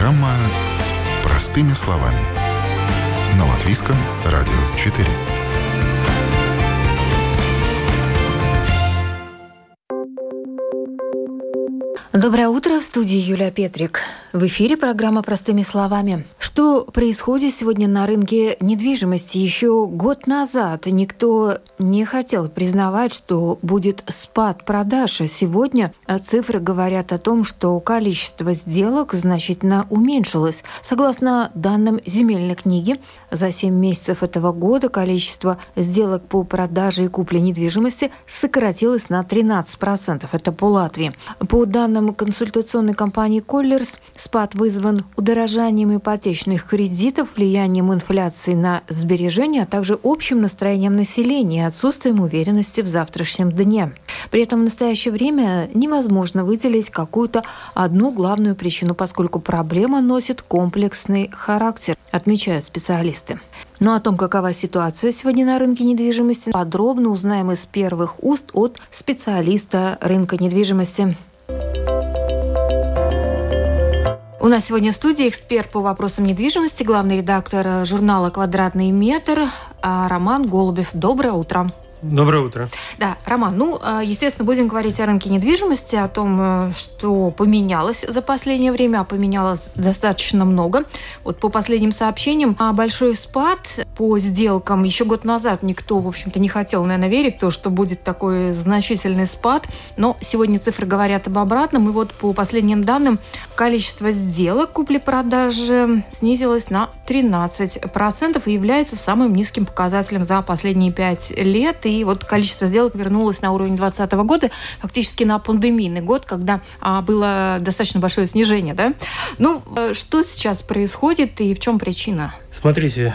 Программа «Простыми словами». На Латвийском радио 4. Доброе утро, в студии Юлия Петрик. В эфире программа «Простыми словами». Что происходит сегодня на рынке недвижимости? Еще год назад никто не хотел признавать, что будет спад продаж. Сегодня цифры говорят о том, что количество сделок значительно уменьшилось. Согласно данным земельной книги, за 7 месяцев этого года количество сделок по продаже и купле недвижимости сократилось на 13%. Это по Латвии. По данным консультационной компании «Коллерс», Спад вызван удорожанием ипотечных кредитов, влиянием инфляции на сбережения, а также общим настроением населения и отсутствием уверенности в завтрашнем дне. При этом в настоящее время невозможно выделить какую-то одну главную причину, поскольку проблема носит комплексный характер, отмечают специалисты. Но о том, какова ситуация сегодня на рынке недвижимости, подробно узнаем из первых уст от специалиста рынка недвижимости. У нас сегодня в студии эксперт по вопросам недвижимости, главный редактор журнала «Квадратный метр» Роман Голубев. Доброе утро. Доброе утро. Да, Роман, ну, э, естественно, будем говорить о рынке недвижимости, о том, э, что поменялось за последнее время, а поменялось достаточно много. Вот по последним сообщениям, а большой спад по сделкам еще год назад никто, в общем-то, не хотел, наверное, верить в то, что будет такой значительный спад, но сегодня цифры говорят об обратном, и вот по последним данным количество сделок купли-продажи снизилось на 13% и является самым низким показателем за последние пять лет, и вот количество сделок вернулось на уровень 2020 года, фактически на пандемийный год, когда а, было достаточно большое снижение. Да? Ну, э, что сейчас происходит и в чем причина? Смотрите,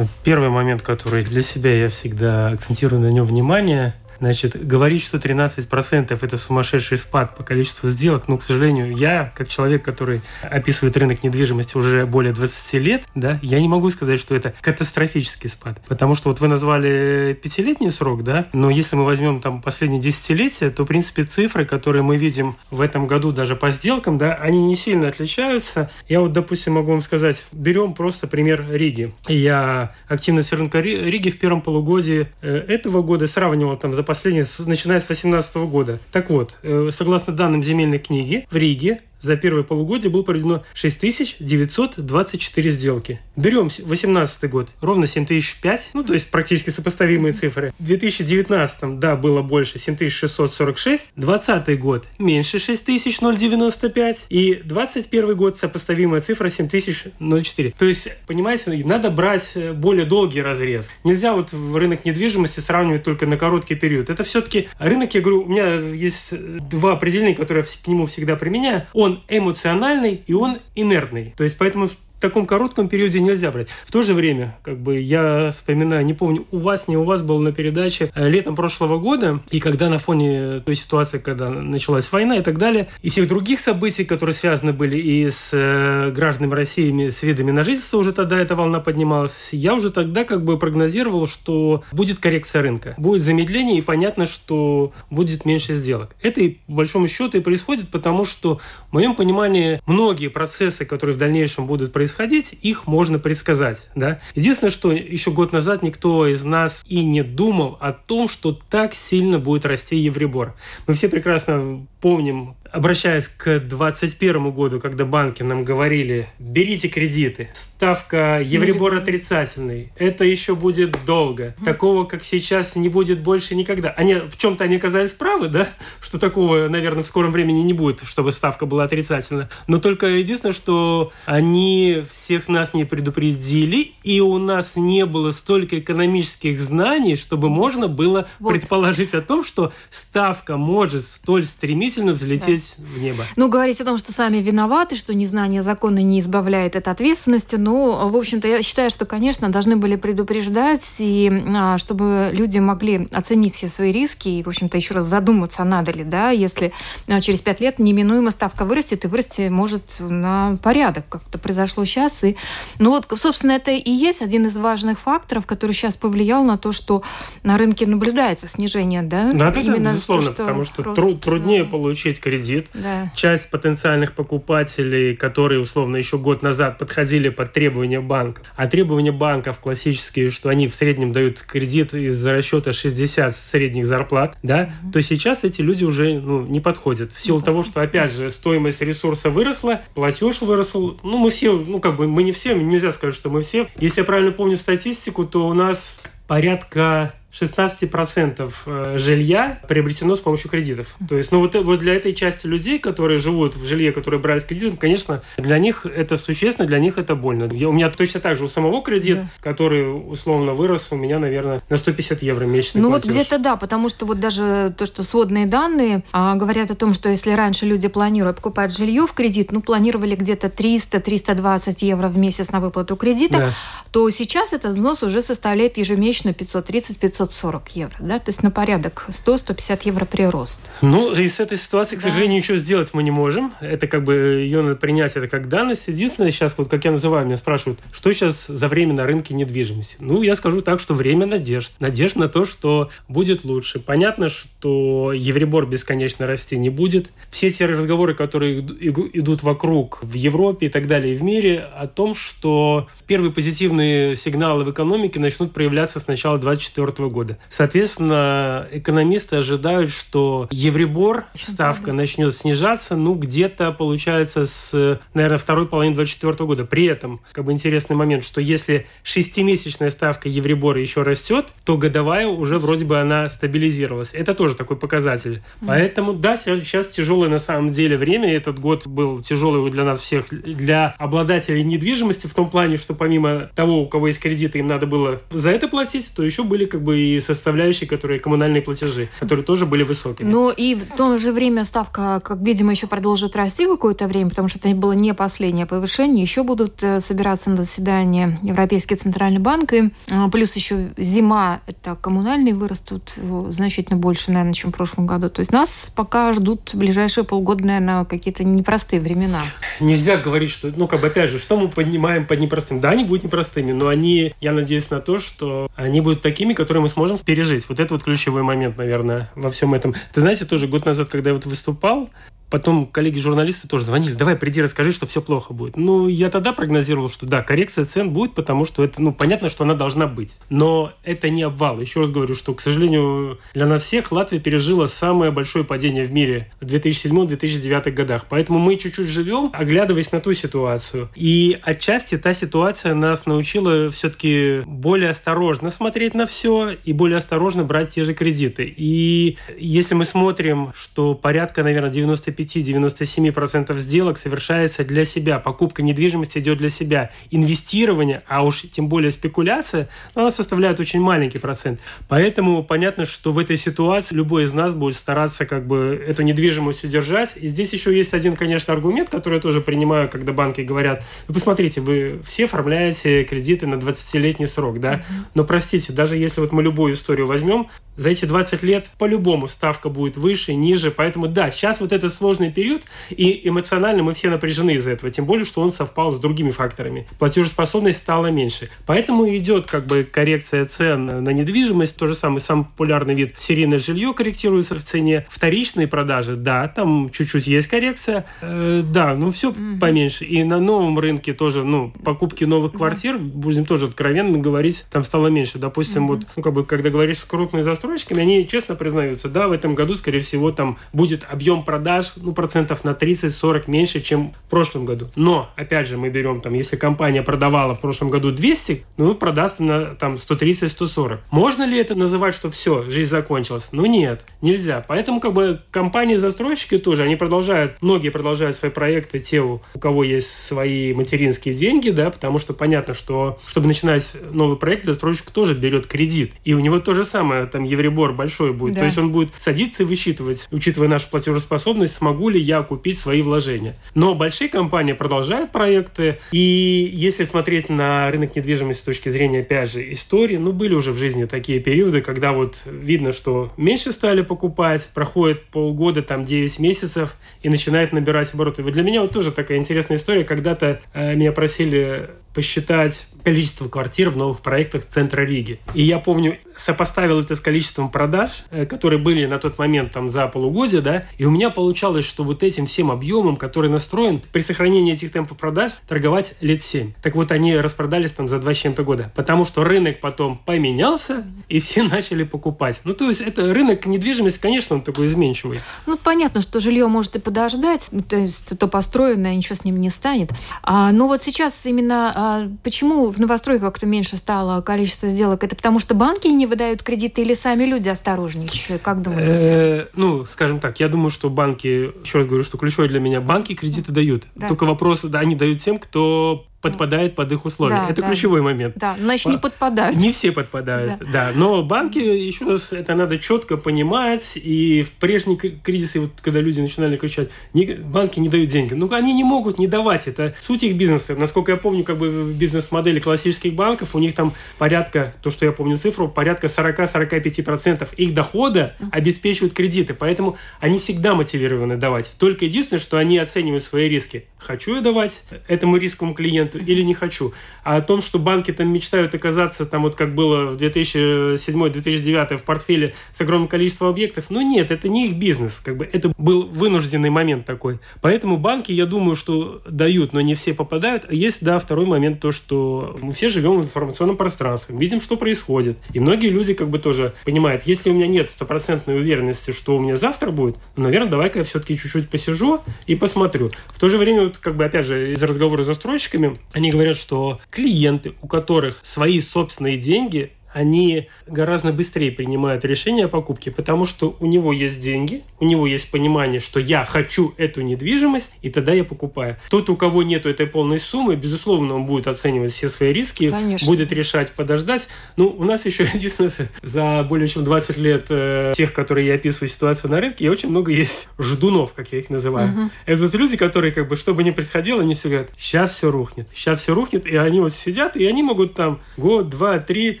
первый момент, который для себя я всегда акцентирую на нем внимание – Значит, говорить, что 13% это сумасшедший спад по количеству сделок, ну, к сожалению, я, как человек, который описывает рынок недвижимости уже более 20 лет, да, я не могу сказать, что это катастрофический спад. Потому что вот вы назвали пятилетний срок, да, но если мы возьмем там последние десятилетия, то, в принципе, цифры, которые мы видим в этом году даже по сделкам, да, они не сильно отличаются. Я вот, допустим, могу вам сказать, берем просто пример Риги. Я активность рынка Риги в первом полугодии э, этого года сравнивал там за последние, начиная с 2018 года. Так вот, э, согласно данным земельной книги, в Риге за первое полугодие было проведено 6924 сделки. Берем 2018 год, ровно 7005, ну, то есть практически сопоставимые цифры. В 2019, да, было больше, 7646. 2020 год меньше 6095. И 2021 год сопоставимая цифра 7004. То есть, понимаете, надо брать э, более долгий разрез. Нельзя вот рынок недвижимости сравнивать только на короткий период. Это все-таки рынок, я говорю, у меня есть два определения, которые я к нему всегда применяю. Он эмоциональный и он инертный. То есть поэтому таком коротком периоде нельзя брать. В то же время, как бы я вспоминаю, не помню, у вас, не у вас был на передаче э, летом прошлого года, и когда на фоне той ситуации, когда началась война и так далее, и всех других событий, которые связаны были и с э, гражданами России, с видами на жительство, уже тогда эта волна поднималась, я уже тогда как бы прогнозировал, что будет коррекция рынка, будет замедление, и понятно, что будет меньше сделок. Это и, по большому счету и происходит, потому что, в моем понимании, многие процессы, которые в дальнейшем будут происходить, происходить, их можно предсказать. Да? Единственное, что еще год назад никто из нас и не думал о том, что так сильно будет расти Евробор. Мы все прекрасно помним обращаясь к 2021 году, когда банки нам говорили, берите кредиты, ставка Евробор отрицательный, это еще будет долго. Такого, как сейчас, не будет больше никогда. Они в чем-то они оказались правы, да, что такого, наверное, в скором времени не будет, чтобы ставка была отрицательна. Но только единственное, что они всех нас не предупредили, и у нас не было столько экономических знаний, чтобы можно было вот. предположить о том, что ставка может столь стремительно взлететь взлететь в небо. Ну, говорить о том, что сами виноваты, что незнание закона не избавляет от ответственности, ну, в общем-то, я считаю, что, конечно, должны были предупреждать, и а, чтобы люди могли оценить все свои риски и, в общем-то, еще раз задуматься, надо ли, да, если а, через пять лет неминуемо ставка вырастет, и вырасти может на порядок, как это произошло сейчас. И, ну, вот, собственно, это и есть один из важных факторов, который сейчас повлиял на то, что на рынке наблюдается снижение, да? Да, да, Именно да безусловно, то, что потому что просто... труднее получить получить кредит. Да. Часть потенциальных покупателей, которые, условно, еще год назад подходили под требования банка, а требования банков классические, что они в среднем дают кредит из-за расчета 60 средних зарплат, да, угу. то сейчас эти люди уже ну, не подходят. В силу не того, что, опять же, стоимость ресурса выросла, платеж выросл. Ну, мы все, ну, как бы, мы не все, нельзя сказать, что мы все. Если я правильно помню статистику, то у нас порядка 16% э, жилья приобретено с помощью кредитов. То есть, ну вот, вот для этой части людей, которые живут в жилье, которые брали с кредитом, конечно, для них это существенно, для них это больно. Я, у меня точно так же у самого кредит, да. который условно вырос у меня, наверное, на 150 евро месячный Ну платеж. вот где-то да, потому что вот даже то, что сводные данные а, говорят о том, что если раньше люди планируя покупать жилье в кредит, ну планировали где-то 300-320 евро в месяц на выплату кредита, да. то сейчас этот взнос уже составляет ежемесячно 530-500 540 евро, да, то есть на порядок 100-150 евро прирост. Ну, и с этой ситуацией, к да. сожалению, ничего сделать мы не можем. Это как бы ее надо принять, это как данность. Единственное, сейчас, вот как я называю, меня спрашивают, что сейчас за время на рынке недвижимости? Ну, я скажу так, что время надежд. Надежд на то, что будет лучше. Понятно, что Евробор бесконечно расти не будет. Все те разговоры, которые идут вокруг в Европе и так далее, и в мире, о том, что первые позитивные сигналы в экономике начнут проявляться с начала 2024 года года. Соответственно, экономисты ожидают, что Евробор ставка начнет снижаться, ну, где-то, получается, с, наверное, второй половины 2024 года. При этом, как бы интересный момент, что если шестимесячная ставка Евробора еще растет, то годовая уже вроде бы она стабилизировалась. Это тоже такой показатель. Поэтому, да, сейчас тяжелое на самом деле время. Этот год был тяжелый для нас всех, для обладателей недвижимости, в том плане, что помимо того, у кого есть кредиты, им надо было за это платить, то еще были как бы и составляющие, которые коммунальные платежи, которые тоже были высокими. Ну и в то же время ставка, как видимо, еще продолжит расти какое-то время, потому что это было не последнее повышение. Еще будут э, собираться на заседание Европейский Центральный банк. И а, плюс еще зима, это коммунальные вырастут э, значительно больше, наверное, чем в прошлом году. То есть нас пока ждут в ближайшие полгода, наверное, какие-то непростые времена. Нельзя говорить, что, ну, как бы, опять же, что мы поднимаем под непростым? Да, они будут непростыми, но они, я надеюсь на то, что они будут такими, которые мы сможем пережить. Вот это вот ключевой момент, наверное, во всем этом. Ты знаете, тоже год назад, когда я вот выступал, Потом коллеги-журналисты тоже звонили, давай, приди, расскажи, что все плохо будет. Ну, я тогда прогнозировал, что да, коррекция цен будет, потому что это, ну, понятно, что она должна быть. Но это не обвал. Еще раз говорю, что, к сожалению, для нас всех Латвия пережила самое большое падение в мире в 2007-2009 годах. Поэтому мы чуть-чуть живем, оглядываясь на ту ситуацию. И отчасти та ситуация нас научила все-таки более осторожно смотреть на все и более осторожно брать те же кредиты. И если мы смотрим, что порядка, наверное, 95 95-97% сделок совершается для себя. Покупка недвижимости идет для себя. Инвестирование, а уж тем более спекуляция, ну, она составляет очень маленький процент. Поэтому понятно, что в этой ситуации любой из нас будет стараться как бы эту недвижимость удержать. И здесь еще есть один, конечно, аргумент, который я тоже принимаю, когда банки говорят, вы посмотрите, вы все оформляете кредиты на 20-летний срок, да? Но простите, даже если вот мы любую историю возьмем, за эти 20 лет по-любому ставка будет выше, ниже. Поэтому да, сейчас вот этот сложный период, и эмоционально мы все напряжены из-за этого. Тем более, что он совпал с другими факторами. Платежеспособность стала меньше. Поэтому идет как бы коррекция цен на недвижимость. То же самое, самый популярный вид серийное жилье корректируется в цене. Вторичные продажи, да, там чуть-чуть есть коррекция. Э, да, ну все mm-hmm. поменьше. И на новом рынке тоже, ну, покупки новых квартир, mm-hmm. будем тоже откровенно говорить, там стало меньше. Допустим, mm-hmm. вот, ну, как бы, когда говоришь с застройкой, застройщиками, они честно признаются, да, в этом году, скорее всего, там будет объем продаж, ну, процентов на 30-40 меньше, чем в прошлом году. Но, опять же, мы берем, там, если компания продавала в прошлом году 200, ну, продаст на, там, 130-140. Можно ли это называть, что все, жизнь закончилась? Ну, нет, нельзя. Поэтому, как бы, компании-застройщики тоже, они продолжают, многие продолжают свои проекты, те, у кого есть свои материнские деньги, да, потому что понятно, что, чтобы начинать новый проект, застройщик тоже берет кредит. И у него то же самое, там, евробор большой будет. Да. То есть он будет садиться и высчитывать, учитывая нашу платежеспособность, смогу ли я купить свои вложения. Но большие компании продолжают проекты. И если смотреть на рынок недвижимости с точки зрения, опять же, истории, ну, были уже в жизни такие периоды, когда вот видно, что меньше стали покупать, проходит полгода, там, 9 месяцев, и начинает набирать обороты. Вот для меня вот тоже такая интересная история. Когда-то э, меня просили посчитать количество квартир в новых проектах центра Риги. И я помню, сопоставил это с количеством продаж, э, которые были на тот момент там за полугодие, да, и у меня получалось, что вот этим всем объемом, который настроен, при сохранении этих темпов продаж, торговать лет 7. Так вот, они распродались там за два с чем-то года, потому что рынок потом поменялся, и все начали покупать. Ну, то есть, это рынок недвижимости, конечно, он такой изменчивый. Ну, понятно, что жилье может и подождать, ну, то есть, то построенное, ничего с ним не станет. А, но вот сейчас именно а, почему в новостройках как-то меньше стало количество сделок? Это потому что банки не выдают кредиты или сами люди осторожничают? Как думаете? Э, ну, скажем так, я думаю, что банки, еще раз говорю, что ключевое для меня, банки кредиты дают. Только вопрос, да, они дают тем, кто подпадает под их условия. Да, это да. ключевой момент. Да, значит, не подпадают. Не все подпадают, да. да. Но банки, еще раз, это надо четко понимать. И в прежние кризисы, вот, когда люди начинали кричать, не, банки не дают деньги. Ну, они не могут не давать. Это суть их бизнеса. Насколько я помню, как бы бизнес-модели классических банков, у них там порядка, то, что я помню цифру, порядка 40-45% их дохода обеспечивают кредиты. Поэтому они всегда мотивированы давать. Только единственное, что они оценивают свои риски. Хочу я давать этому рисковому клиенту или не хочу. А о том, что банки там мечтают оказаться, там вот как было в 2007-2009 в портфеле с огромным количеством объектов, ну нет, это не их бизнес. Как бы это был вынужденный момент такой. Поэтому банки, я думаю, что дают, но не все попадают. А есть, да, второй момент, то, что мы все живем в информационном пространстве, видим, что происходит. И многие люди как бы тоже понимают, если у меня нет стопроцентной уверенности, что у меня завтра будет, ну, наверное, давай-ка я все-таки чуть-чуть посижу и посмотрю. В то же время, вот, как бы, опять же, из разговора с застройщиками, они говорят, что клиенты, у которых свои собственные деньги, они гораздо быстрее принимают решение о покупке, потому что у него есть деньги, у него есть понимание, что я хочу эту недвижимость, и тогда я покупаю. Тот, у кого нет этой полной суммы, безусловно, он будет оценивать все свои риски, Конечно. будет решать подождать. Ну, у нас еще единственное, за более чем 20 лет э, тех, которые я описываю ситуацию на рынке, очень много есть ждунов, как я их называю. Угу. Это вот люди, которые, как бы, что бы ни происходило, они все говорят, сейчас все рухнет, сейчас все рухнет, и они вот сидят, и они могут там год, два, три,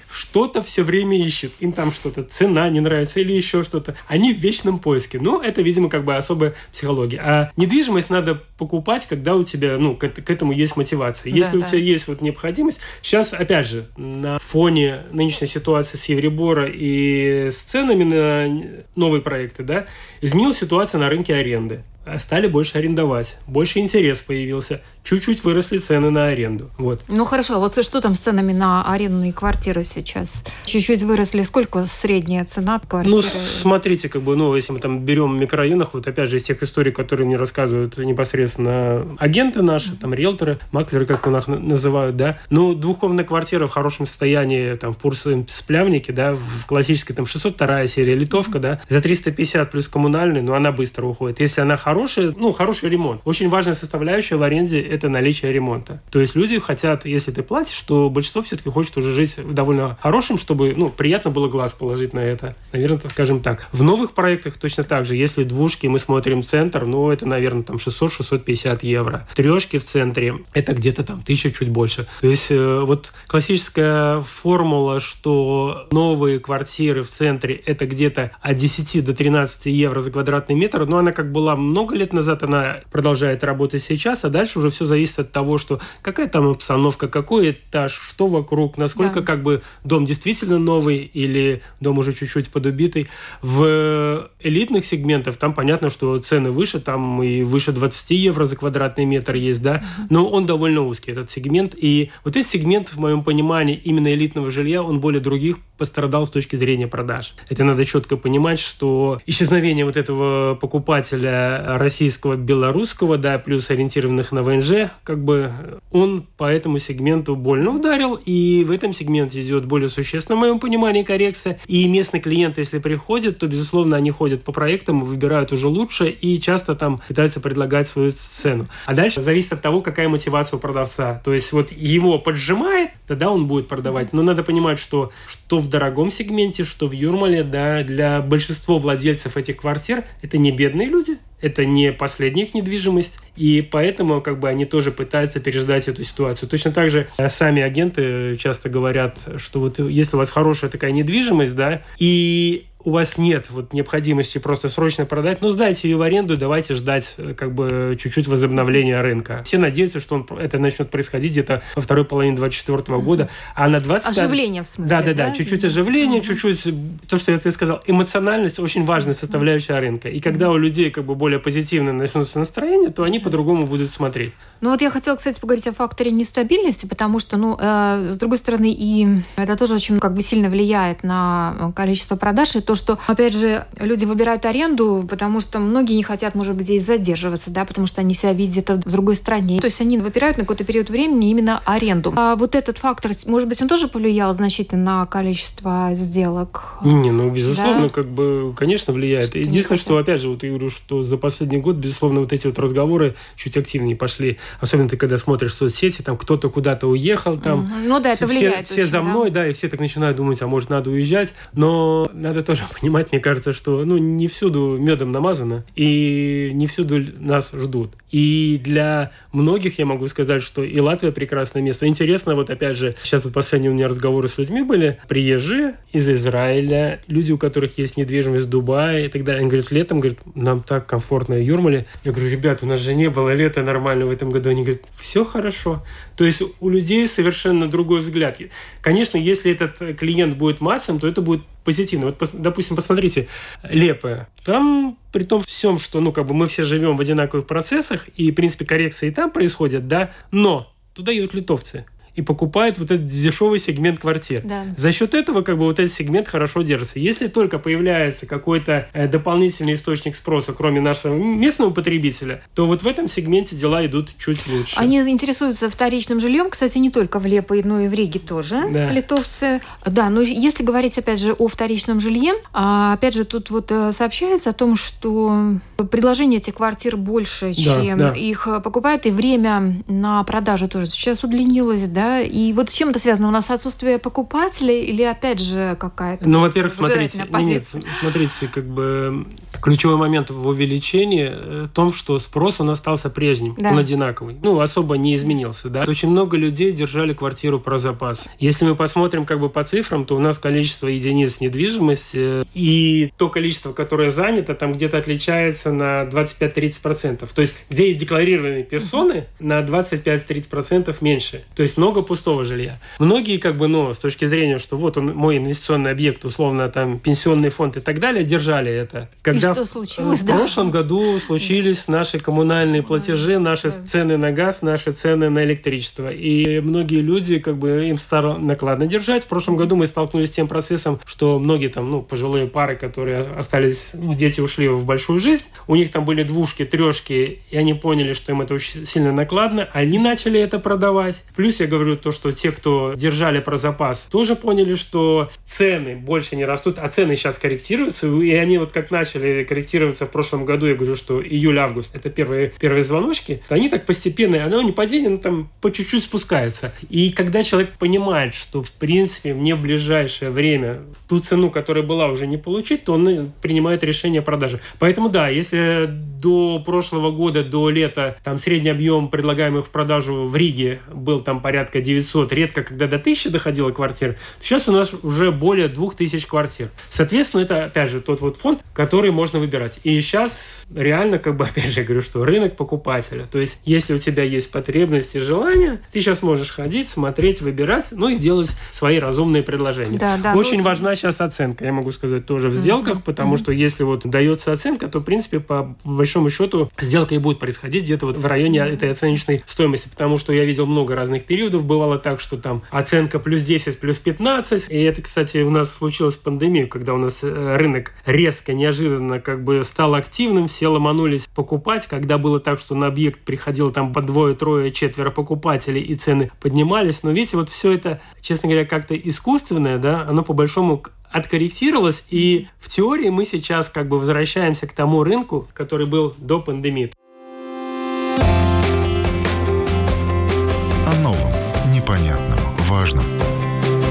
что что-то все время ищет. Им там что-то, цена не нравится или еще что-то. Они в вечном поиске. Ну, это, видимо, как бы особая психология. А недвижимость надо покупать, когда у тебя, ну, к, к этому есть мотивация. Если да, у да. тебя есть вот необходимость. Сейчас, опять же, на фоне нынешней ситуации с Евробора и с ценами на новые проекты, да, изменилась ситуация на рынке аренды стали больше арендовать, больше интерес появился, чуть-чуть выросли цены на аренду. Вот. Ну хорошо, вот что там с ценами на арендные квартиры сейчас? Чуть-чуть выросли. Сколько средняя цена квартиры? Ну, смотрите, как бы, ну, если мы там берем в микрорайонах, вот опять же, из тех историй, которые мне рассказывают непосредственно агенты наши, там, риэлторы, маклеры, как нас называют, да, ну, двухкомнатная квартира в хорошем состоянии, там, в Пурсовом сплявнике, да, в классической, там, 602 серия литовка, да, за 350 плюс коммунальный, но она быстро уходит. Если она хорошая, хороший, ну, хороший ремонт. Очень важная составляющая в аренде – это наличие ремонта. То есть люди хотят, если ты платишь, то большинство все-таки хочет уже жить в довольно хорошем, чтобы, ну, приятно было глаз положить на это. Наверное, скажем так. В новых проектах точно так же. Если двушки, мы смотрим центр, ну, это, наверное, там 600-650 евро. Трешки в центре – это где-то там тысяча чуть больше. То есть э, вот классическая формула, что новые квартиры в центре – это где-то от 10 до 13 евро за квадратный метр, но она как была много много лет назад, она продолжает работать сейчас, а дальше уже все зависит от того, что какая там обстановка, какой этаж, что вокруг, насколько да. как бы дом действительно новый или дом уже чуть-чуть подубитый. В элитных сегментах там понятно, что цены выше, там и выше 20 евро за квадратный метр есть, да, но он довольно узкий, этот сегмент. И вот этот сегмент, в моем понимании, именно элитного жилья, он более других пострадал с точки зрения продаж. Это надо четко понимать, что исчезновение вот этого покупателя российского, белорусского, да, плюс ориентированных на ВНЖ, как бы он по этому сегменту больно ударил, и в этом сегменте идет более существенная, в моем понимании, коррекция. И местные клиенты, если приходят, то, безусловно, они ходят по проектам, выбирают уже лучше и часто там пытаются предлагать свою цену. А дальше зависит от того, какая мотивация у продавца. То есть вот его поджимает, тогда он будет продавать. Но надо понимать, что что в дорогом сегменте, что в Юрмале, да, для большинства владельцев этих квартир это не бедные люди, это не последняя их недвижимость, и поэтому как бы они тоже пытаются переждать эту ситуацию. Точно так же э, сами агенты часто говорят, что вот если у вас хорошая такая недвижимость, да, и у вас нет вот необходимости просто срочно продать, ну, сдайте ее в аренду, давайте ждать э, как бы чуть-чуть возобновления рынка. Все надеются, что он, это начнет происходить где-то во второй половине 2024 года, а на 20... Оживление, в смысле, Да-да-да, чуть-чуть оживление, чуть-чуть, то, что я тебе сказал, эмоциональность очень важная составляющая рынка. И когда у людей как бы более позитивно начнутся настроения, то они по-другому будут смотреть. Ну вот я хотела, кстати, поговорить о факторе нестабильности, потому что, ну, э, с другой стороны, и это тоже очень как бы сильно влияет на количество продаж, и то, что, опять же, люди выбирают аренду, потому что многие не хотят, может быть, здесь задерживаться, да, потому что они себя видят в другой стране. То есть они выбирают на какой-то период времени именно аренду. А вот этот фактор, может быть, он тоже повлиял значительно на количество сделок? Не, ну, безусловно, да? как бы, конечно, влияет. Что Единственное, что, опять же, вот я говорю, что за последний год, безусловно, вот эти вот разговоры чуть активнее пошли. Особенно ты, когда смотришь соцсети, там кто-то куда-то уехал, там... Угу. Ну да, это влияет Все, очень, за мной, да? да, и все так начинают думать, а может, надо уезжать. Но надо тоже понимать, мне кажется, что, ну, не всюду медом намазано, и не всюду нас ждут. И для многих я могу сказать, что и Латвия прекрасное место. Интересно, вот опять же, сейчас вот последние у меня разговоры с людьми были, приезжие из Израиля, люди, у которых есть недвижимость в Дубае и так далее. Они говорят, летом, говорят, нам так комфортно в Юрмале. Я говорю, ребят, у нас же не было лета нормально в этом году. Они говорят, все хорошо. То есть у людей совершенно другой взгляд. Конечно, если этот клиент будет массом, то это будет позитивно. Вот, допустим, посмотрите, Лепая. Там при том всем, что, ну, как бы мы все живем в одинаковых процессах, и, в принципе, коррекции и там происходят, да, но туда едут литовцы и покупает вот этот дешевый сегмент квартир. Да. За счет этого как бы вот этот сегмент хорошо держится. Если только появляется какой-то э, дополнительный источник спроса, кроме нашего местного потребителя, то вот в этом сегменте дела идут чуть лучше. Они интересуются вторичным жильем, кстати, не только в Лепо, но и в Риге тоже, да. литовцы. Да, но если говорить, опять же, о вторичном жилье, а, опять же, тут вот э, сообщается о том, что предложение этих квартир больше, чем да. их покупают, и время на продажу тоже сейчас удлинилось, да, да, и вот с чем это связано? У нас отсутствие покупателей или опять же какая-то... Ну, во-первых, смотрите, нет, смотрите, как бы ключевой момент в увеличении э, в том, что спрос он остался прежним, да. он одинаковый, ну, особо не изменился, да. Очень много людей держали квартиру про запас. Если мы посмотрим как бы по цифрам, то у нас количество единиц недвижимости и то количество, которое занято, там где-то отличается на 25-30%. То есть, где есть декларированные персоны, на 25-30% меньше. То есть, много много пустого жилья. Многие, как бы, ну, с точки зрения, что вот он мой инвестиционный объект, условно, там, пенсионный фонд и так далее, держали это. Когда и что случилось, в да? прошлом году случились наши коммунальные платежи, наши цены на газ, наши цены на электричество. И многие люди, как бы, им стало накладно держать. В прошлом году мы столкнулись с тем процессом, что многие там, ну, пожилые пары, которые остались, ну, дети ушли в большую жизнь, у них там были двушки, трешки, и они поняли, что им это очень сильно накладно, они начали это продавать. Плюс я говорю, говорю то, что те, кто держали про запас, тоже поняли, что цены больше не растут, а цены сейчас корректируются, и они вот как начали корректироваться в прошлом году, я говорю, что июль-август, это первые, первые звоночки, то они так постепенно, оно не падение, но там по чуть-чуть спускается. И когда человек понимает, что в принципе мне в ближайшее время ту цену, которая была, уже не получить, то он принимает решение о продаже. Поэтому да, если до прошлого года, до лета, там средний объем предлагаемых в продажу в Риге был там порядка порядка 900, редко когда до 1000 доходила квартир, сейчас у нас уже более 2000 квартир. Соответственно, это, опять же, тот вот фонд, который можно выбирать. И сейчас реально, как бы, опять же, я говорю, что рынок покупателя. То есть, если у тебя есть потребности и желания, ты сейчас можешь ходить, смотреть, выбирать, ну и делать свои разумные предложения. Да, да, Очень ну... важна сейчас оценка, я могу сказать, тоже в сделках, mm-hmm. потому mm-hmm. что если вот дается оценка, то, в принципе, по большому счету, сделка и будет происходить где-то вот в районе mm-hmm. этой оценочной стоимости, потому что я видел много разных периодов, бывало так, что там оценка плюс 10, плюс 15. И это, кстати, у нас случилось в пандемию, когда у нас э, рынок резко, неожиданно как бы стал активным, все ломанулись покупать, когда было так, что на объект приходило там по двое, трое, четверо покупателей, и цены поднимались. Но видите, вот все это, честно говоря, как-то искусственное, да, оно по большому откорректировалось, и в теории мы сейчас как бы возвращаемся к тому рынку, который был до пандемии.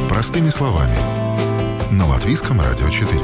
Простыми словами. На Латвийском радио 4.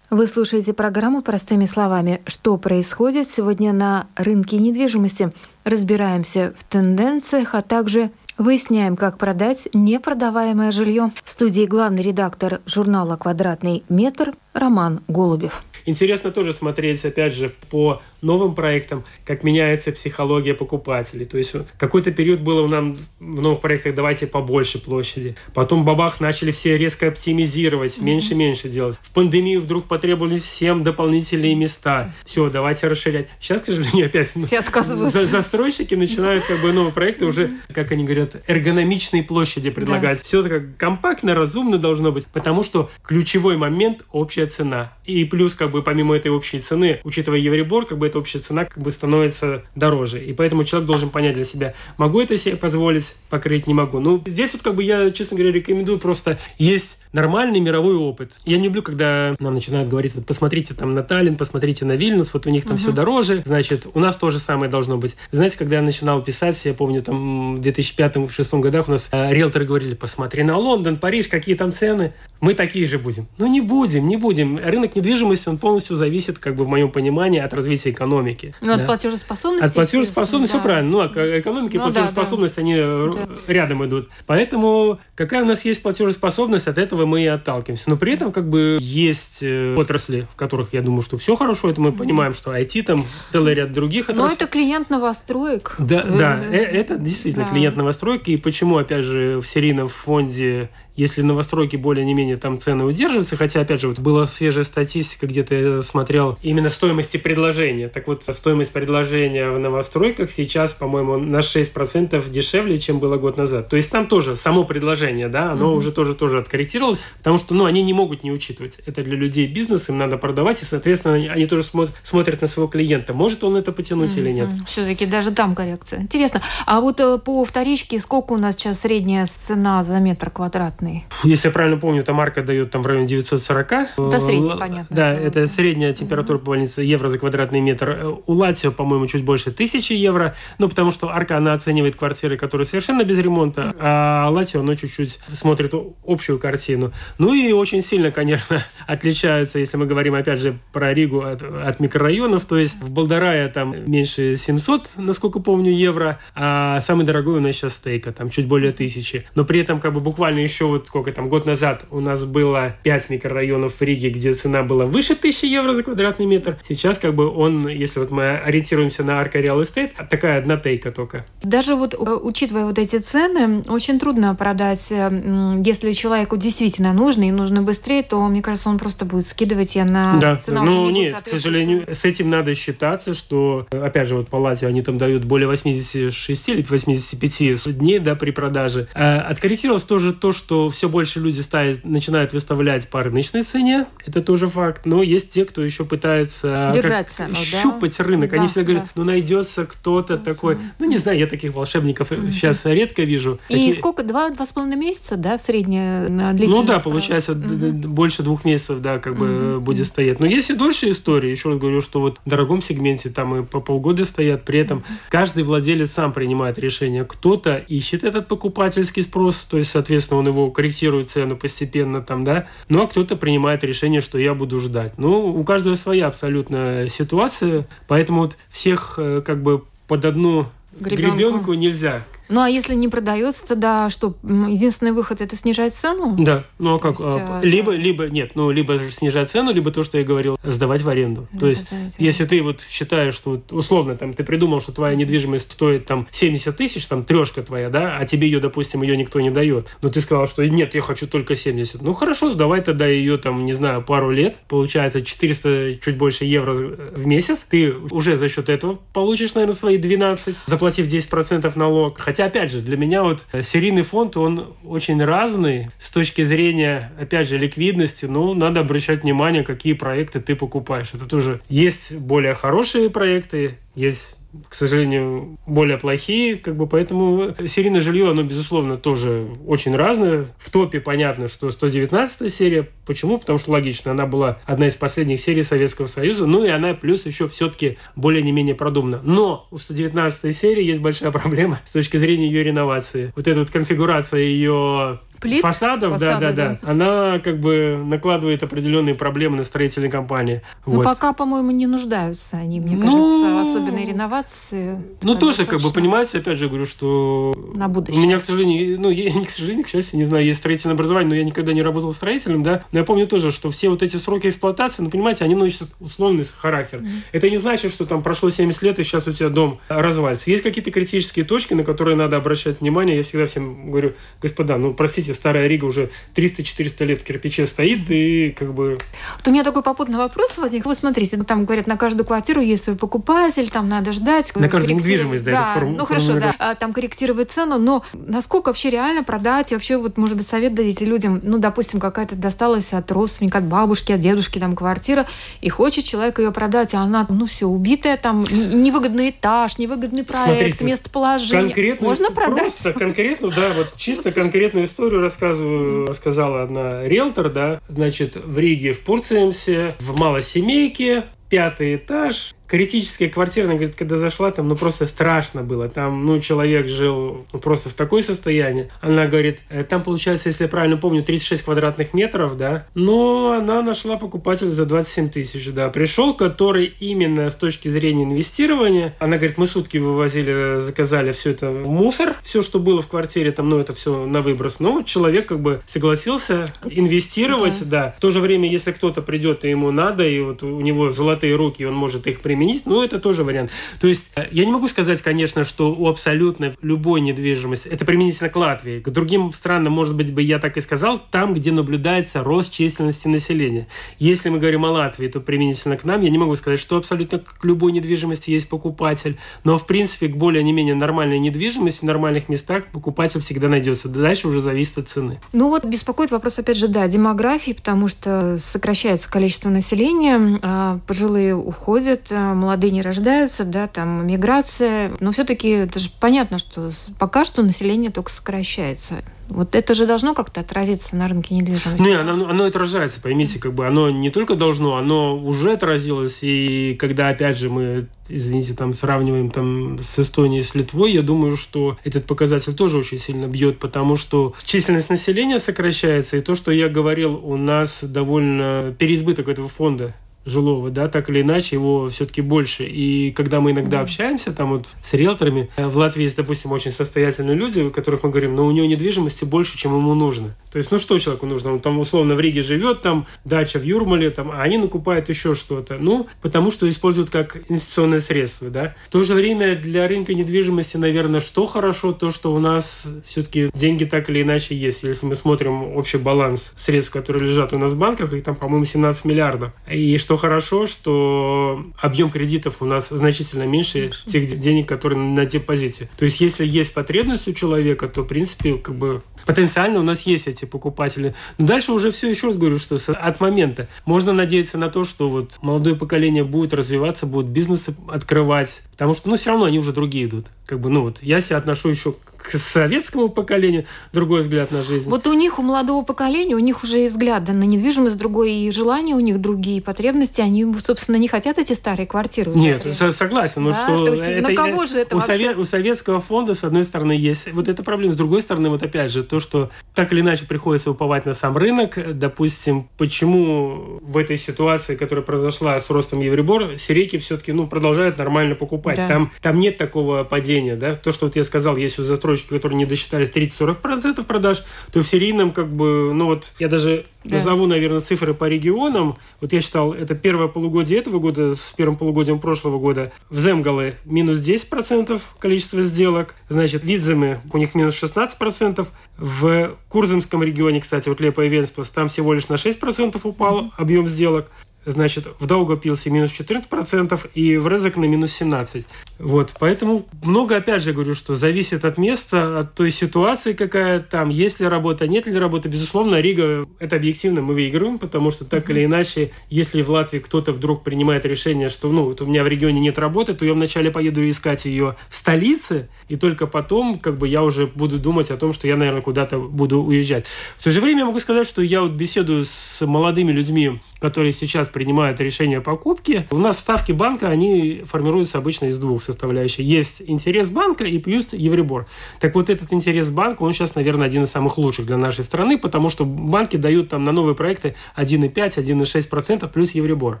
Вы слушаете программу «Простыми словами». Что происходит сегодня на рынке недвижимости? Разбираемся в тенденциях, а также Выясняем, как продать непродаваемое жилье. В студии главный редактор журнала «Квадратный метр» Роман Голубев. Интересно тоже смотреть, опять же, по новым проектам, как меняется психология покупателей. То есть какой-то период было у нас в новых проектах давайте побольше площади. Потом бабах начали все резко оптимизировать, меньше-меньше делать. В пандемию вдруг потребовали всем дополнительные места. Все, давайте расширять. Сейчас, к сожалению, опять все отказываются. застройщики начинают как бы новые проекты уже, как они говорят, эргономичные площади предлагать. Да. Все как компактно, разумно должно быть, потому что ключевой момент – общая цена. И плюс, как бы, помимо этой общей цены, учитывая Евробор, как бы эта общая цена как бы становится дороже. И поэтому человек должен понять для себя, могу это себе позволить покрыть, не могу. Ну, здесь вот как бы я, честно говоря, рекомендую просто есть нормальный мировой опыт. Я не люблю, когда нам начинают говорить, вот посмотрите там на Таллин, посмотрите на Вильнюс, вот у них там uh-huh. все дороже, значит, у нас то же самое должно быть. Знаете, когда я начинал писать, я помню, там в 2005-2006 годах у нас э, риэлторы говорили, посмотри на Лондон, Париж, какие там цены. Мы такие же будем. Ну, не будем, не будем. Рынок недвижимости, он полностью зависит, как бы в моем понимании, от развития экономики. Ну, да? от платежеспособности. От платежеспособности, да. все правильно. Ну, а экономика и ну, платежеспособность, да, да. они э, да. рядом идут. Поэтому какая у нас есть платежеспособность, от этого мы и отталкиваемся. Но при этом как бы есть э, отрасли, в которых я думаю, что все хорошо. Это мы понимаем, что IT там целый ряд других отраслей. Но это клиент новостроек. Да, да, э, это действительно да. клиент новостроек. И почему, опять же, в серийном фонде если новостройки более-не-менее там цены удерживаются, хотя, опять же, вот была свежая статистика, где-то я смотрел именно стоимости предложения. Так вот, стоимость предложения в новостройках сейчас, по-моему, на 6% дешевле, чем было год назад. То есть там тоже само предложение, да, оно mm-hmm. уже тоже, тоже откорректировалось, потому что, ну, они не могут не учитывать. Это для людей бизнес, им надо продавать, и, соответственно, они, они тоже смотрят, смотрят на своего клиента. Может он это потянуть mm-hmm. или нет. Все-таки даже там коррекция. Интересно. А вот э, по вторичке сколько у нас сейчас средняя цена за метр квадратный? Стандартный. Если я правильно помню, там марка дает там в районе 940. Это средний, понятно. Да, это средняя температура по больнице евро за квадратный метр. У Латио, по-моему, чуть больше тысячи евро. Ну, потому что Арка, она оценивает квартиры, которые совершенно без ремонта, а Латио, оно чуть-чуть смотрит общую картину. Ну и очень сильно, конечно, отличаются, если мы говорим, опять же, про Ригу от, от микрорайонов. То есть в Болдарае там меньше 700, насколько помню, евро, а самый дорогой у нас сейчас стейка, там чуть более тысячи. Но при этом как бы буквально еще вот сколько там, год назад у нас было 5 микрорайонов в Риге, где цена была выше 1000 евро за квадратный метр. Сейчас как бы он, если вот мы ориентируемся на Арка Real Estate, такая одна тейка только. Даже вот э, учитывая вот эти цены, очень трудно продать, э, если человеку действительно нужно и нужно быстрее, то, мне кажется, он просто будет скидывать, и на да. цена ну, уже не нет, будет к сожалению, с этим надо считаться, что, опять же, вот Палате они там дают более 86 или 85 дней, да, при продаже. А откорректировалось тоже то, что все больше люди ставят, начинают выставлять по рыночной цене, это тоже факт, но есть те, кто еще пытается Держать цену, щупать да? рынок. Да, Они всегда да. говорят, ну найдется кто-то mm-hmm. такой, ну не знаю, я таких волшебников mm-hmm. сейчас редко вижу. И Такие... сколько, два, два с половиной месяца, да, в среднее длительность? Ну да, получается mm-hmm. больше двух месяцев, да, как бы mm-hmm. будет стоять. Но есть и дольше истории, еще раз говорю, что вот в дорогом сегменте там и по полгода стоят, при этом mm-hmm. каждый владелец сам принимает решение. Кто-то ищет этот покупательский спрос, то есть, соответственно, он его корректирует цену постепенно там, да, ну а кто-то принимает решение, что я буду ждать. Ну, у каждого своя абсолютно ситуация, поэтому вот всех э, как бы под одну гребенку, гребенку нельзя. Ну а если не продается, тогда что? Единственный выход это снижать цену? Да. Ну а как? Есть, а, либо, да. либо нет, ну либо снижать цену, либо то, что я говорил, сдавать в аренду. Да, то есть, если ты вот считаешь, что вот, условно там ты придумал, что твоя недвижимость стоит там 70 тысяч, там трешка твоя, да, а тебе ее, допустим, ее никто не дает, но ты сказал, что нет, я хочу только 70. Ну хорошо, сдавай тогда ее там, не знаю, пару лет, получается 400 чуть больше евро в месяц, ты уже за счет этого получишь, наверное, свои 12, заплатив 10% налог. Хотя, опять же, для меня вот э, серийный фонд, он очень разный с точки зрения, опять же, ликвидности. Ну, надо обращать внимание, какие проекты ты покупаешь. Это тоже есть более хорошие проекты, есть к сожалению, более плохие, как бы, поэтому серийное жилье, оно, безусловно, тоже очень разное. В топе понятно, что 119 серия. Почему? Потому что логично, она была одна из последних серий Советского Союза, ну и она плюс еще все-таки более-не менее продумана. Но у 119 серии есть большая проблема с точки зрения ее реновации. Вот эта вот конфигурация ее Плит? фасадов, да, да, да, она как бы накладывает определенные проблемы на строительные компании. Ну, вот. пока, по-моему, не нуждаются они, мне ну, кажется, особенной реновации. Ну, тоже, как бы, понимаете, опять же, говорю, что... На будущее. У меня, к сожалению, ну, я, к сожалению, к счастью, не знаю, есть строительное образование, но я никогда не работал строителем, да, но я помню тоже, что все вот эти сроки эксплуатации, ну, понимаете, они носят условный характер. Mm-hmm. Это не значит, что там прошло 70 лет, и сейчас у тебя дом развалится. Есть какие-то критические точки, на которые надо обращать внимание. Я всегда всем говорю, господа, ну, простите, старая Рига уже 300-400 лет в кирпиче стоит, и как бы... Вот у меня такой попутный вопрос возник. Вы смотрите, ну, там говорят, на каждую квартиру есть свой покупатель, там надо ждать. На каждую недвижимость, да, да форм... Ну, хорошо, да, а, там корректировать цену, но насколько вообще реально продать, и вообще, вот, может быть, совет дадите людям, ну, допустим, какая-то досталась от родственника, от бабушки, от дедушки, там, квартира, и хочет человек ее продать, а она, ну, все, убитая, там, невыгодный этаж, невыгодный проект, Смотрите, местоположение. Конкретно, Можно продать? Просто конкретно, да, вот чисто конкретную историю рассказываю, рассказала одна риэлтор, да, значит, в Риге в Пурцемсе, в малосемейке, пятый этаж, критическая квартира, она говорит, когда зашла, там, ну, просто страшно было. Там, ну, человек жил ну, просто в такое состояние. Она говорит, «Э, там, получается, если я правильно помню, 36 квадратных метров, да, но она нашла покупателя за 27 тысяч, да. Пришел, который именно с точки зрения инвестирования, она говорит, мы сутки вывозили, заказали все это в мусор, все, что было в квартире, там, ну, это все на выброс. Но человек как бы согласился инвестировать, да. да. В то же время, если кто-то придет и ему надо, и вот у него золотые руки, он может их применить, применить, но это тоже вариант. То есть э, я не могу сказать, конечно, что у абсолютно любой недвижимости, это применительно к Латвии, к другим странам, может быть, бы я так и сказал, там, где наблюдается рост численности населения. Если мы говорим о Латвии, то применительно к нам, я не могу сказать, что абсолютно к любой недвижимости есть покупатель, но, в принципе, к более не менее нормальной недвижимости в нормальных местах покупатель всегда найдется. Дальше уже зависит от цены. Ну вот беспокоит вопрос, опять же, да, демографии, потому что сокращается количество населения, а пожилые уходят, а молодые не рождаются, да, там миграция. Но все-таки это же понятно, что пока что население только сокращается. Вот это же должно как-то отразиться на рынке недвижимости. Не, оно, оно отражается, поймите, как бы оно не только должно, оно уже отразилось. И когда, опять же, мы, извините, там сравниваем там с Эстонией, с Литвой, я думаю, что этот показатель тоже очень сильно бьет, потому что численность населения сокращается, и то, что я говорил, у нас довольно переизбыток этого фонда жилого, да, так или иначе его все-таки больше. И когда мы иногда общаемся там вот с риэлторами, э, в Латвии есть, допустим, очень состоятельные люди, у которых мы говорим, но у него недвижимости больше, чем ему нужно. То есть, ну что человеку нужно? Он там условно в Риге живет, там дача в Юрмале, там, а они накупают еще что-то. Ну, потому что используют как инвестиционное средство, да. В то же время для рынка недвижимости, наверное, что хорошо, то, что у нас все-таки деньги так или иначе есть. Если мы смотрим общий баланс средств, которые лежат у нас в банках, их там, по-моему, 17 миллиардов. И что что хорошо, что объем кредитов у нас значительно меньше тех денег, которые на депозите. То есть, если есть потребность у человека, то, в принципе, как бы потенциально у нас есть эти покупатели. Но дальше уже все, еще раз говорю, что от момента можно надеяться на то, что вот молодое поколение будет развиваться, будет бизнесы открывать, потому что, ну, все равно они уже другие идут. Как бы, ну, вот я себя отношу еще к советскому поколению, другой взгляд на жизнь. Вот у них, у молодого поколения, у них уже и взгляд на недвижимость другой, и желания у них другие, потребности. Они, собственно, не хотят эти старые квартиры. Нет, согласен. Да? что То есть, это, на кого же это у, вообще? совет, у советского фонда, с одной стороны, есть вот эта проблема. С другой стороны, вот опять же, то, что так или иначе приходится уповать на сам рынок. Допустим, почему в этой ситуации, которая произошла с ростом Евробор, сирейки все-таки ну, продолжают нормально покупать. Да. Там, там нет такого падения. Да? То, что вот я сказал, есть у застройщики, которые не досчитались 30-40% продаж, то в серийном как бы, ну вот я даже да. назову, наверное, цифры по регионам. Вот я считал, это первое полугодие этого года с первым полугодием прошлого года. В Земгале минус 10% количество сделок. Значит, Видземы у них минус 16%. В Курзамском регионе, кстати, вот Лепа и Венспас, там всего лишь на 6% упал mm-hmm. объем сделок значит, в Даугапилсе минус 14% и в Резек на минус 17%. Вот, поэтому много, опять же, говорю, что зависит от места, от той ситуации, какая там, есть ли работа, нет ли работы. Безусловно, Рига, это объективно, мы выигрываем, потому что так или иначе, если в Латвии кто-то вдруг принимает решение, что, ну, вот у меня в регионе нет работы, то я вначале поеду искать ее в столице, и только потом, как бы, я уже буду думать о том, что я, наверное, куда-то буду уезжать. В то же время я могу сказать, что я вот беседую с молодыми людьми, которые сейчас принимают решение о покупке, у нас ставки банка, они формируются обычно из двух составляющих. Есть интерес банка и плюс Евробор. Так вот этот интерес банка, он сейчас, наверное, один из самых лучших для нашей страны, потому что банки дают там на новые проекты 1,5, 1,6% плюс Евробор.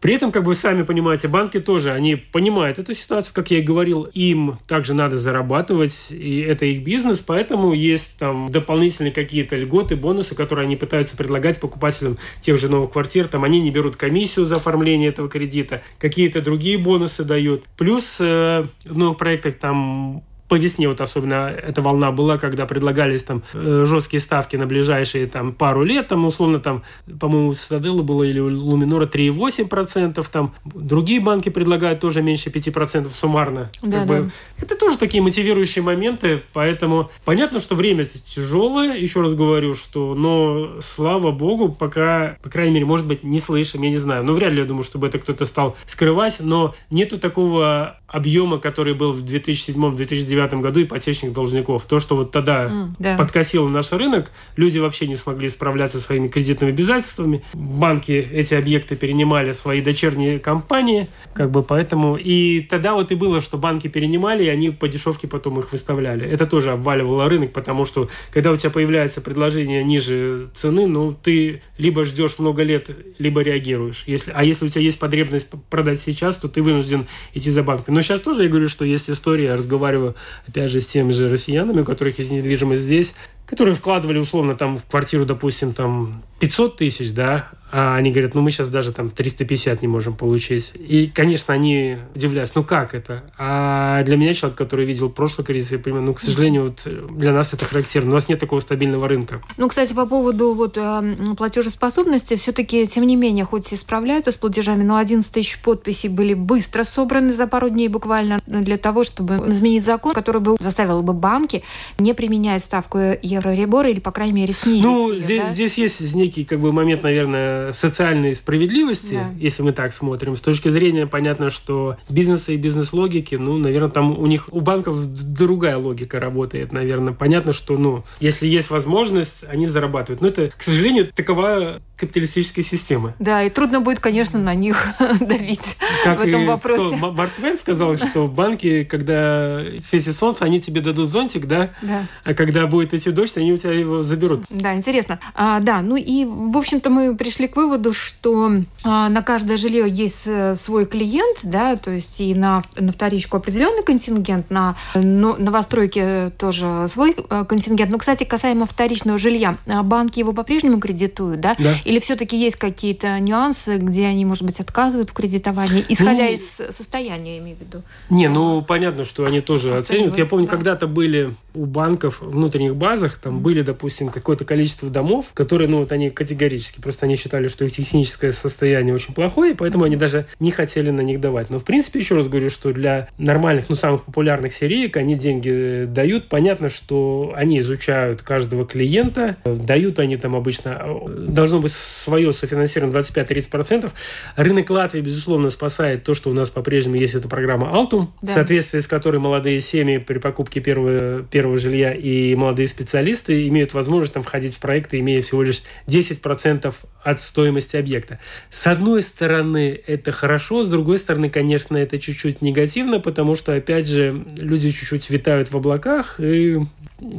При этом, как вы сами понимаете, банки тоже, они понимают эту ситуацию, как я и говорил, им также надо зарабатывать, и это их бизнес, поэтому есть там дополнительные какие-то льготы, бонусы, которые они пытаются предлагать покупателям тех же новых квартир. Там они не берут комиссию за оформление этого кредита, какие-то другие бонусы дают. Плюс э, в новых проектах там по весне вот особенно эта волна была, когда предлагались там э, жесткие ставки на ближайшие там пару лет, там условно там, по-моему, у Стаделла было или у Луминора 3,8%, там другие банки предлагают тоже меньше 5% суммарно. Да, да. Бы, это тоже такие мотивирующие моменты, поэтому понятно, что время тяжелое, еще раз говорю, что, но слава богу, пока, по крайней мере, может быть, не слышим, я не знаю, но вряд ли я думаю, чтобы это кто-то стал скрывать, но нету такого объема, который был в 2007-2009 году ипотечных должников. То, что вот тогда mm, да. подкосило наш рынок, люди вообще не смогли справляться со своими кредитными обязательствами. Банки эти объекты перенимали свои дочерние компании, как бы поэтому... И тогда вот и было, что банки перенимали, и они по дешевке потом их выставляли. Это тоже обваливало рынок, потому что когда у тебя появляется предложение ниже цены, ну, ты либо ждешь много лет, либо реагируешь. Если, а если у тебя есть потребность продать сейчас, то ты вынужден идти за банком. Но сейчас тоже я говорю, что есть история, я разговариваю, опять же, с теми же россиянами, у которых есть недвижимость здесь, которые вкладывали условно там в квартиру, допустим, там 500 тысяч, да, а они говорят, ну мы сейчас даже там 350 не можем получить. И, конечно, они удивляются, ну как это? А для меня человек, который видел прошлый кризис, я понимаю, ну, к сожалению, вот для нас это характерно. У нас нет такого стабильного рынка. Ну, кстати, по поводу вот э, платежеспособности, все-таки, тем не менее, хоть и справляются с платежами, но 11 тысяч подписей были быстро собраны за пару дней буквально для того, чтобы изменить закон, который бы заставил бы банки не применять ставку евро-ребора или, по крайней мере, снизить Ну, ее, здесь, да? здесь есть некий как бы момент, наверное, социальной справедливости, да. если мы так смотрим. С точки зрения, понятно, что бизнеса и бизнес-логики, ну, наверное, там у них, у банков другая логика работает, наверное. Понятно, что, ну, если есть возможность, они зарабатывают. Но это, к сожалению, такова капиталистической системы. Да, и трудно будет, конечно, на них давить как в этом вопросе. Кто, Марк Твен сказал, что банки, когда светит солнце, они тебе дадут зонтик, да? Да. А когда будет идти дождь, они у тебя его заберут. Да, интересно. А, да, ну и, в общем-то, мы пришли к выводу, что а, на каждое жилье есть э, свой клиент, да, то есть и на, на вторичку определенный контингент, на но, новостройки тоже свой э, контингент. Но, кстати, касаемо вторичного жилья, а банки его по-прежнему кредитуют, да? да. Или все-таки есть какие-то нюансы, где они, может быть, отказывают в кредитовании, исходя ну, из состояния, я имею в виду? Не, ну понятно, что они тоже оценивают. оценивают. Я помню, да. когда-то были у банков в внутренних базах, там были, допустим, какое-то количество домов, которые, ну вот они категорически, просто они считали, что их техническое состояние очень плохое, и поэтому они даже не хотели на них давать. Но, в принципе, еще раз говорю, что для нормальных, ну, самых популярных сериек они деньги дают. Понятно, что они изучают каждого клиента, дают они там обычно, должно быть свое софинансирование 25-30%. Рынок Латвии, безусловно, спасает то, что у нас по-прежнему есть эта программа Altum, да. в соответствии с которой молодые семьи при покупке первого, первого жилья и молодые специалисты имеют возможность там входить в проекты, имея всего лишь 10% от стоимости объекта. С одной стороны, это хорошо, с другой стороны, конечно, это чуть-чуть негативно, потому что, опять же, люди чуть-чуть витают в облаках и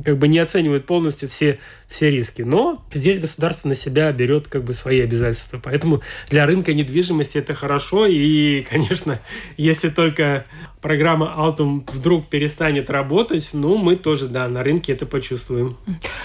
как бы не оценивают полностью все, все риски. Но здесь государство на себя берет как бы свои обязательства. Поэтому для рынка недвижимости это хорошо. И, конечно, если только программа Altum вдруг перестанет работать, ну, мы тоже, да, на рынке это почувствуем.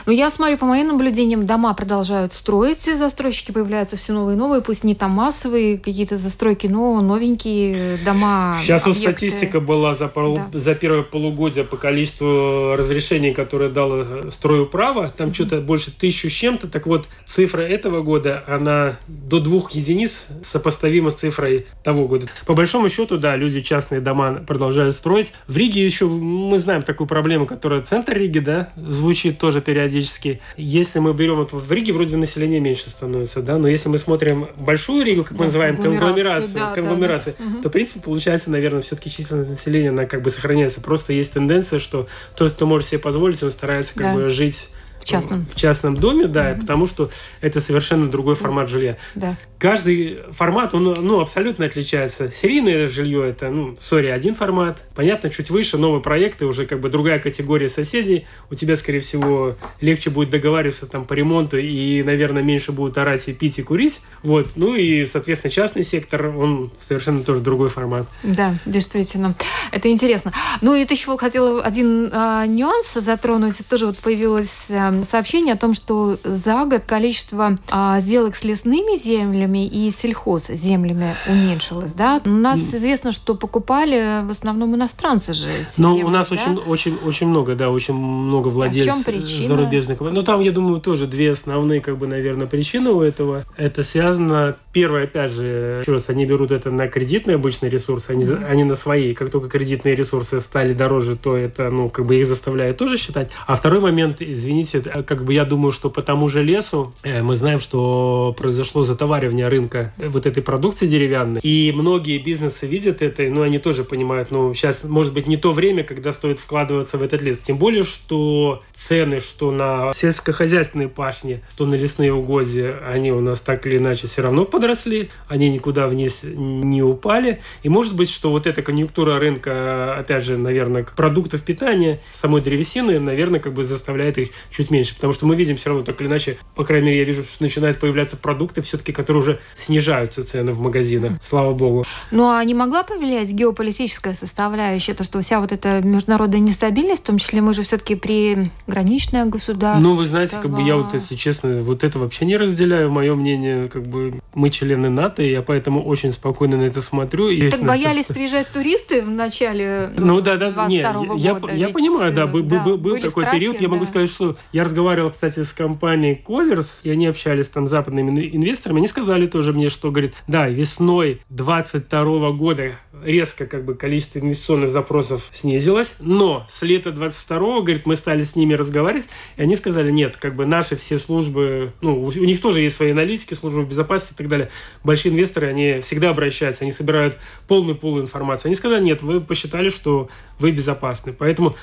Ну, я смотрю, по моим наблюдениям, дома продолжают строить, застройщики появляются все новые и новые, пусть не там массовые какие-то застройки, но новенькие дома. Сейчас объекты. вот статистика была за, пол, да. за первое полугодие по количеству разрешений, которые дало стройуправо, там mm-hmm. что-то больше тысячу с чем-то, так вот, цифра этого года, она до двух единиц сопоставима с цифрой того года. По большому счету, да, люди частные дома продолжают строить. В Риге еще мы знаем такую проблему, которая центр Риги, да, звучит тоже периодически. Если мы берем вот в Риге вроде население меньше становится, да, но если мы смотрим большую Ригу, как да, мы называем, конгломерацию, да, конгломерацию да, да. то, в принципе, получается, наверное, все-таки численность населения, она как бы сохраняется. Просто есть тенденция, что тот, кто может себе позволить, он старается как да. бы жить частном. В частном доме, да, mm-hmm. потому что это совершенно другой формат жилья. Да. Каждый формат, он ну, абсолютно отличается. Серийное жилье это, ну, сори, один формат. Понятно, чуть выше новые проекты, уже как бы другая категория соседей. У тебя, скорее всего, легче будет договариваться там по ремонту и, наверное, меньше будут орать и пить и курить. Вот. Ну и, соответственно, частный сектор, он совершенно тоже другой формат. Да, действительно. Это интересно. Ну и ты еще хотела один а, нюанс затронуть. Тоже вот появилось а, сообщение о том, что за год количество а, сделок с лесными землями и сельхоз землями уменьшилось. Да? У нас известно, что покупали в основном иностранцы же. Ну, у нас да? очень, очень, очень много, да, очень много владельцев а в чем причина? зарубежных. Ну, там, я думаю, тоже две основные, как бы, наверное, причины у этого. Это связано, первое, опять же, еще раз, они берут это на кредитные обычные ресурсы, они, mm-hmm. они на свои. Как только кредитные ресурсы стали дороже, то это, ну, как бы их заставляет тоже считать. А второй момент, извините, как бы я думаю, что по тому же лесу э, мы знаем, что произошло затоваривание рынка вот этой продукции деревянной. И многие бизнесы видят это, ну, они тоже понимают, ну, сейчас, может быть, не то время, когда стоит вкладываться в этот лес. Тем более, что цены, что на сельскохозяйственные пашни, что на лесные угодья, они у нас так или иначе все равно подросли, они никуда вниз не упали. И может быть, что вот эта конъюнктура рынка, опять же, наверное, продуктов питания, самой древесины, наверное, как бы заставляет их чуть меньше. Потому что мы видим все равно так или иначе, по крайней мере, я вижу, что начинают появляться продукты все-таки, которые уже снижаются цены в магазинах. Слава богу. Ну а не могла повлиять геополитическая составляющая, то, что вся вот эта международная нестабильность, в том числе мы же все-таки при граничное государство. Ну, вы знаете, как бы я вот, если честно, вот это вообще не разделяю. Мое мнение, как бы мы члены НАТО, и я поэтому очень спокойно на это смотрю. И так боялись приезжать туристы в начале Ну да, да, нет, я, года. я понимаю, да, был, да, был, был такой страхи, период. Я могу сказать, что я разговаривал, кстати, с компанией Colors, и они общались там с западными инвесторами. Они сказали тоже мне, что, говорит, да, весной 22 года резко как бы количество инвестиционных запросов снизилось, но с лета 22 говорит, мы стали с ними разговаривать, и они сказали, нет, как бы наши все службы, ну, у них тоже есть свои аналитики, службы безопасности и так далее. Большие инвесторы, они всегда обращаются, они собирают полную полную информацию. Они сказали, нет, вы посчитали, что вы безопасны. Поэтому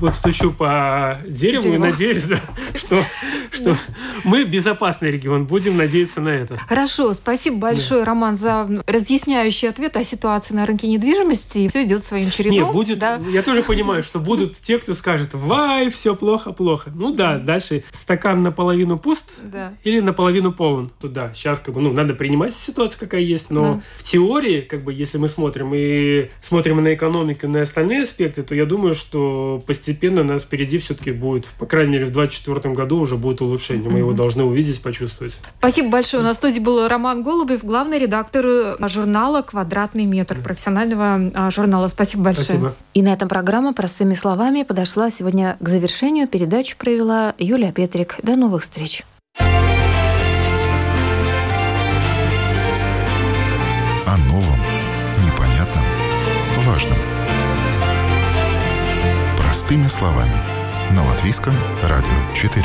вот стучу по дереву Дерево. и надеюсь, да, что, что мы безопасный регион. Будем надеяться на это. Хорошо, спасибо большое, да. Роман, за разъясняющий ответ о ситуации на рынке недвижимости. Все идет своим чередом. Нет, будет. Да. Я тоже понимаю, что будут те, кто скажет, вай, все плохо, плохо. Ну да, дальше стакан наполовину пуст да. или наполовину полон. Туда. Сейчас как бы, ну, надо принимать ситуацию, какая есть, но да. в теории, как бы, если мы смотрим и смотрим на экономику, на остальные аспекты, то я думаю, что постепенно нас впереди все-таки будет, по крайней мере, в 2024 году уже будет улучшение. Мы его должны увидеть, почувствовать. Спасибо большое. У нас в студии был Роман Голубев, главный редактор э, журнала «Квадратный метр», профессионального а, журнала. Спасибо большое. Спасибо. И на этом программа «Простыми словами» подошла сегодня к завершению. Передачу провела Юлия Петрик. До новых встреч. О новом, непонятном, важном. Простыми словами. На Латвийском радио 4.